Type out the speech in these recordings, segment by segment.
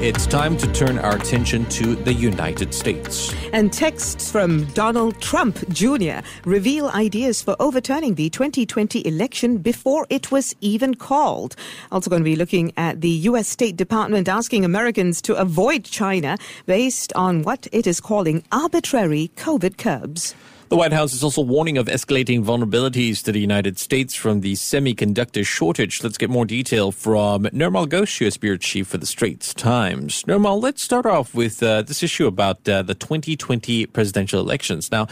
It's time to turn our attention to the United States. And texts from Donald Trump Jr. reveal ideas for overturning the 2020 election before it was even called. Also, going to be looking at the U.S. State Department asking Americans to avoid China based on what it is calling arbitrary COVID curbs. The White House is also warning of escalating vulnerabilities to the United States from the semiconductor shortage. Let's get more detail from Nirmal Ghosh, US Bureau Chief for the Straits Times. Nirmal, let's start off with uh, this issue about uh, the 2020 presidential elections. Now,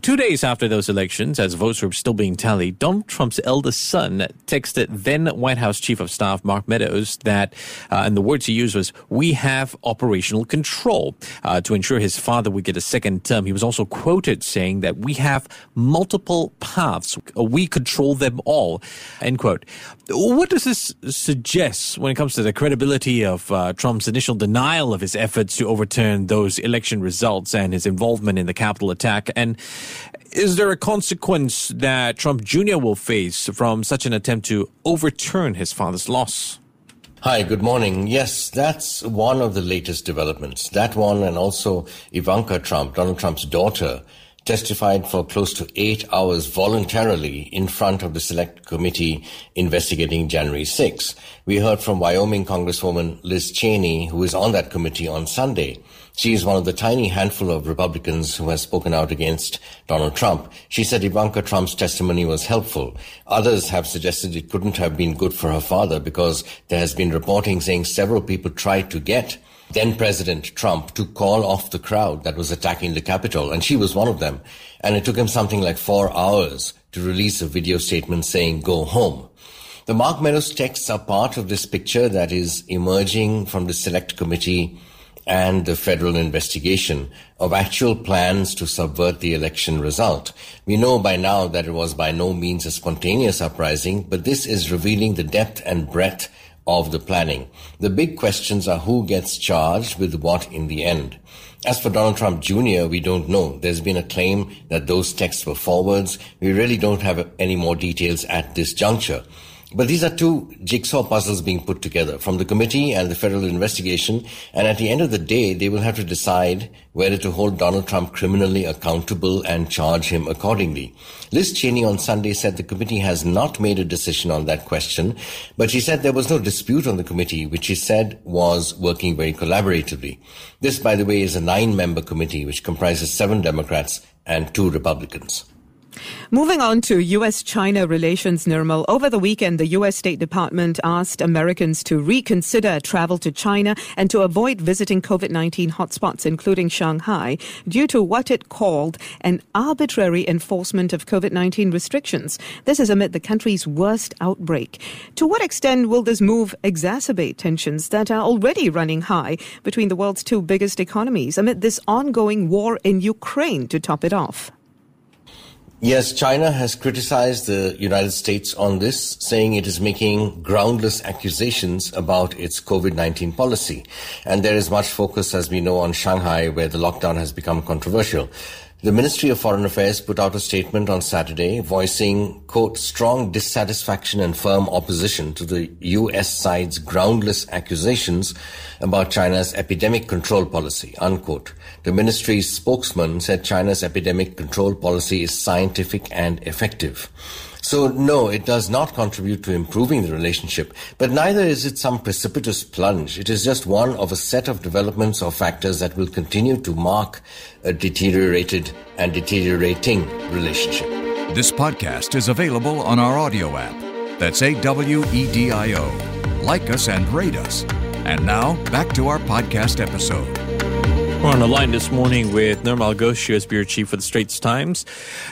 two days after those elections, as votes were still being tallied, Donald Trump's eldest son texted then White House Chief of Staff Mark Meadows that, uh, and the words he used was, "We have operational control uh, to ensure his father would get a second term." He was also quoted saying that we have multiple paths. We control them all. End quote. What does this suggest when it comes to the credibility of uh, Trump's initial denial of his efforts to overturn those election results and his involvement in the Capitol attack? And is there a consequence that Trump Jr. will face from such an attempt to overturn his father's loss? Hi, good morning. Yes, that's one of the latest developments. That one and also Ivanka Trump, Donald Trump's daughter, testified for close to eight hours voluntarily in front of the select committee investigating January 6. We heard from Wyoming Congresswoman Liz Cheney, who is on that committee on Sunday. She is one of the tiny handful of Republicans who has spoken out against Donald Trump. She said Ivanka Trump's testimony was helpful. Others have suggested it couldn't have been good for her father because there has been reporting saying several people tried to get then President Trump to call off the crowd that was attacking the Capitol, and she was one of them. And it took him something like four hours to release a video statement saying, go home. The Mark Meadows texts are part of this picture that is emerging from the select committee and the federal investigation of actual plans to subvert the election result. We know by now that it was by no means a spontaneous uprising, but this is revealing the depth and breadth of the planning. The big questions are who gets charged with what in the end. As for Donald Trump Jr., we don't know. There's been a claim that those texts were forwards. We really don't have any more details at this juncture. But these are two jigsaw puzzles being put together from the committee and the federal investigation. And at the end of the day, they will have to decide whether to hold Donald Trump criminally accountable and charge him accordingly. Liz Cheney on Sunday said the committee has not made a decision on that question, but she said there was no dispute on the committee, which she said was working very collaboratively. This, by the way, is a nine member committee which comprises seven Democrats and two Republicans. Moving on to U.S. China relations, Nirmal. Over the weekend, the U.S. State Department asked Americans to reconsider travel to China and to avoid visiting COVID 19 hotspots, including Shanghai, due to what it called an arbitrary enforcement of COVID 19 restrictions. This is amid the country's worst outbreak. To what extent will this move exacerbate tensions that are already running high between the world's two biggest economies amid this ongoing war in Ukraine to top it off? Yes, China has criticized the United States on this, saying it is making groundless accusations about its COVID-19 policy. And there is much focus, as we know, on Shanghai, where the lockdown has become controversial. The Ministry of Foreign Affairs put out a statement on Saturday voicing, quote, strong dissatisfaction and firm opposition to the U.S. side's groundless accusations about China's epidemic control policy, unquote. The ministry's spokesman said China's epidemic control policy is scientific and effective. So no, it does not contribute to improving the relationship, but neither is it some precipitous plunge. It is just one of a set of developments or factors that will continue to mark a deteriorated and deteriorating relationship. This podcast is available on our Awedio app. That's A W E D I O. Like us and rate us. And now, back to our podcast episode. We're on the line this morning with Nirmal Ghosh, US Bureau Chief for the Straits Times.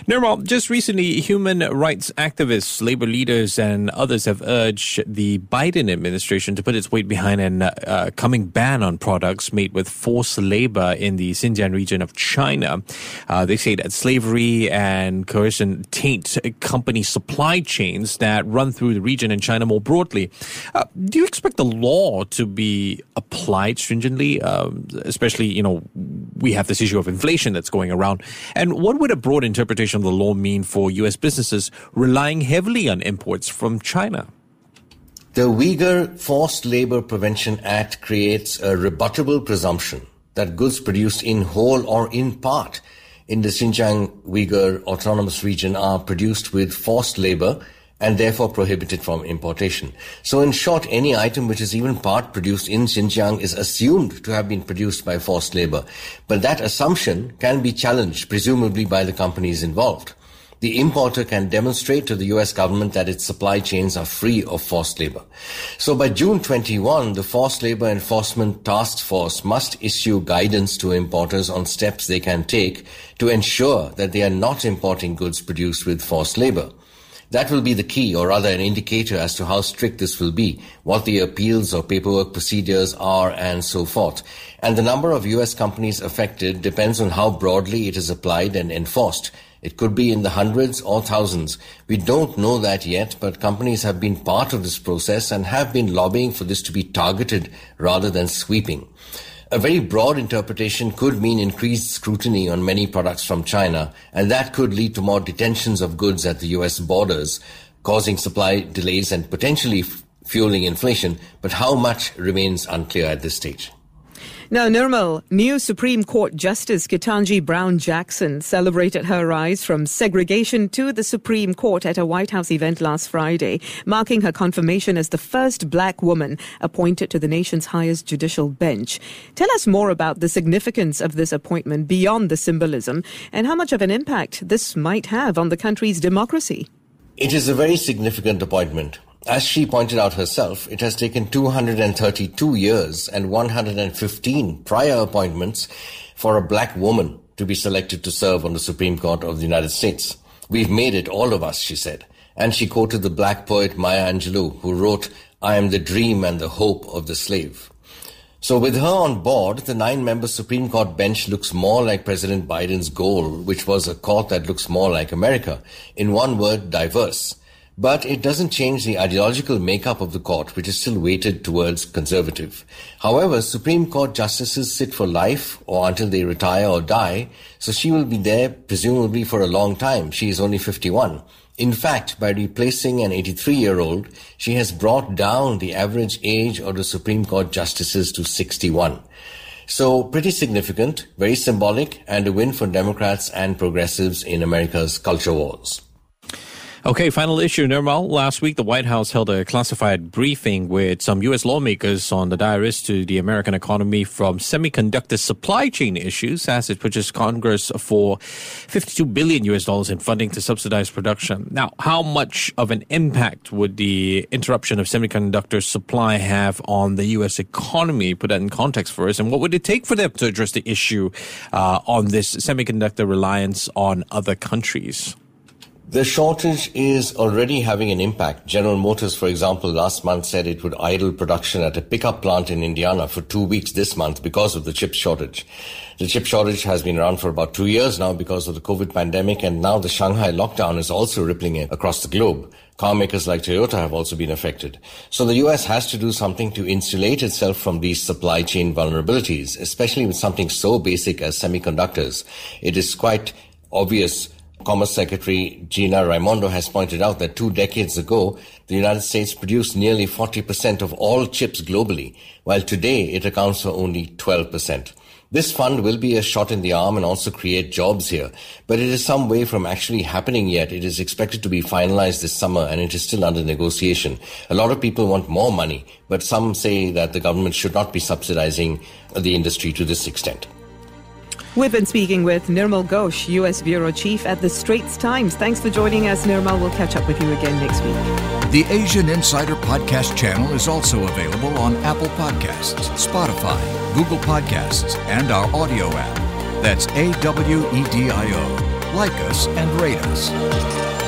Nirmal, just recently, human rights activists, labor leaders, and others have urged the Biden administration to put its weight behind an uh, coming ban on products made with forced labor in the Xinjiang region of China. Uh, they say that slavery and coercion taint company supply chains that run through the region and China more broadly. Uh, do you expect the law to be applied stringently, um, especially, you know, we have this issue of inflation that's going around. And what would a broad interpretation of the law mean for U.S. businesses relying heavily on imports from China? The Uyghur Forced Labor Prevention Act creates a rebuttable presumption that goods produced in whole or in part in the Xinjiang Uyghur Autonomous Region are produced with forced labor and therefore prohibited from importation. So in short, any item which is even part produced in Xinjiang is assumed to have been produced by forced labor. But that assumption can be challenged, presumably by the companies involved the importer can demonstrate to the US government that its supply chains are free of forced labor. So by June 21, the Forced Labor Enforcement Task Force must issue guidance to importers on steps they can take to ensure that they are not importing goods produced with forced labor. That will be the key, or rather an indicator as to how strict this will be, what the appeals or paperwork procedures are, and so forth. And the number of US companies affected depends on how broadly it is applied and enforced. It could be in the hundreds or thousands. We don't know that yet, but companies have been part of this process and have been lobbying for this to be targeted rather than sweeping. A very broad interpretation could mean increased scrutiny on many products from China, and that could lead to more detentions of goods at the US borders, causing supply delays and potentially fueling inflation, but how much remains unclear at this stage. Now, Nirmal, new Supreme Court Justice Ketanji Brown Jackson celebrated her rise from segregation to the Supreme Court at a White House event last Friday, marking her confirmation as the first black woman appointed to the nation's highest judicial bench. Tell us more about the significance of this appointment beyond the symbolism and how much of an impact this might have on the country's democracy. It is a very significant appointment. As she pointed out herself, it has taken 232 years and 115 prior appointments for a black woman to be selected to serve on the Supreme Court of the United States. We've made it, all of us, she said. And she quoted the black poet Maya Angelou, who wrote, I am the dream and the hope of the slave. So with her on board, the nine-member Supreme Court bench looks more like President Biden's goal, which was a court that looks more like America. In one word, diverse. But it doesn't change the ideological makeup of the court, which is still weighted towards conservative. However, Supreme Court justices sit for life or until they retire or die, so she will be there presumably for a long time. She is only 51. In fact, by replacing an 83 year old, she has brought down the average age of the Supreme Court justices to 61. So pretty significant, very symbolic, and a win for Democrats and progressives in America's culture wars. Okay, final issue, Nirmal. Last week, the White House held a classified briefing with some U.S. lawmakers on the dire risk to the American economy from semiconductor supply chain issues as it pushes Congress for 52 billion U.S. dollars in funding to subsidize production. Now, how much of an impact would the interruption of semiconductor supply have on the U.S. economy? Put that in context for us. And what would it take for them to address the issue uh, on this semiconductor reliance on other countries? The shortage is already having an impact. General Motors, for example, last month said it would idle production at a pickup plant in Indiana for two weeks this month because of the chip shortage. The chip shortage has been around for about two years now because of the COVID pandemic, and now the Shanghai lockdown is also rippling across the globe. Car makers like Toyota have also been affected. So the US has to do something to insulate itself from these supply chain vulnerabilities, especially with something so basic as semiconductors. It is quite obvious Commerce Secretary Gina Raimondo has pointed out that two decades ago, the United States produced nearly 40% of all chips globally, while today it accounts for only 12%. This fund will be a shot in the arm and also create jobs here, but it is some way from actually happening yet. It is expected to be finalized this summer and it is still under negotiation. A lot of people want more money, but some say that the government should not be subsidizing the industry to this extent. We've been speaking with Nirmal Ghosh, U.S. Bureau Chief at the Straits Times. Thanks for joining us, Nirmal. We'll catch up with you again next week. The Asian Insider Podcast channel is also available on Apple Podcasts, Spotify, Google Podcasts, and our Awedio app. That's A W E D I O. Like us and rate us.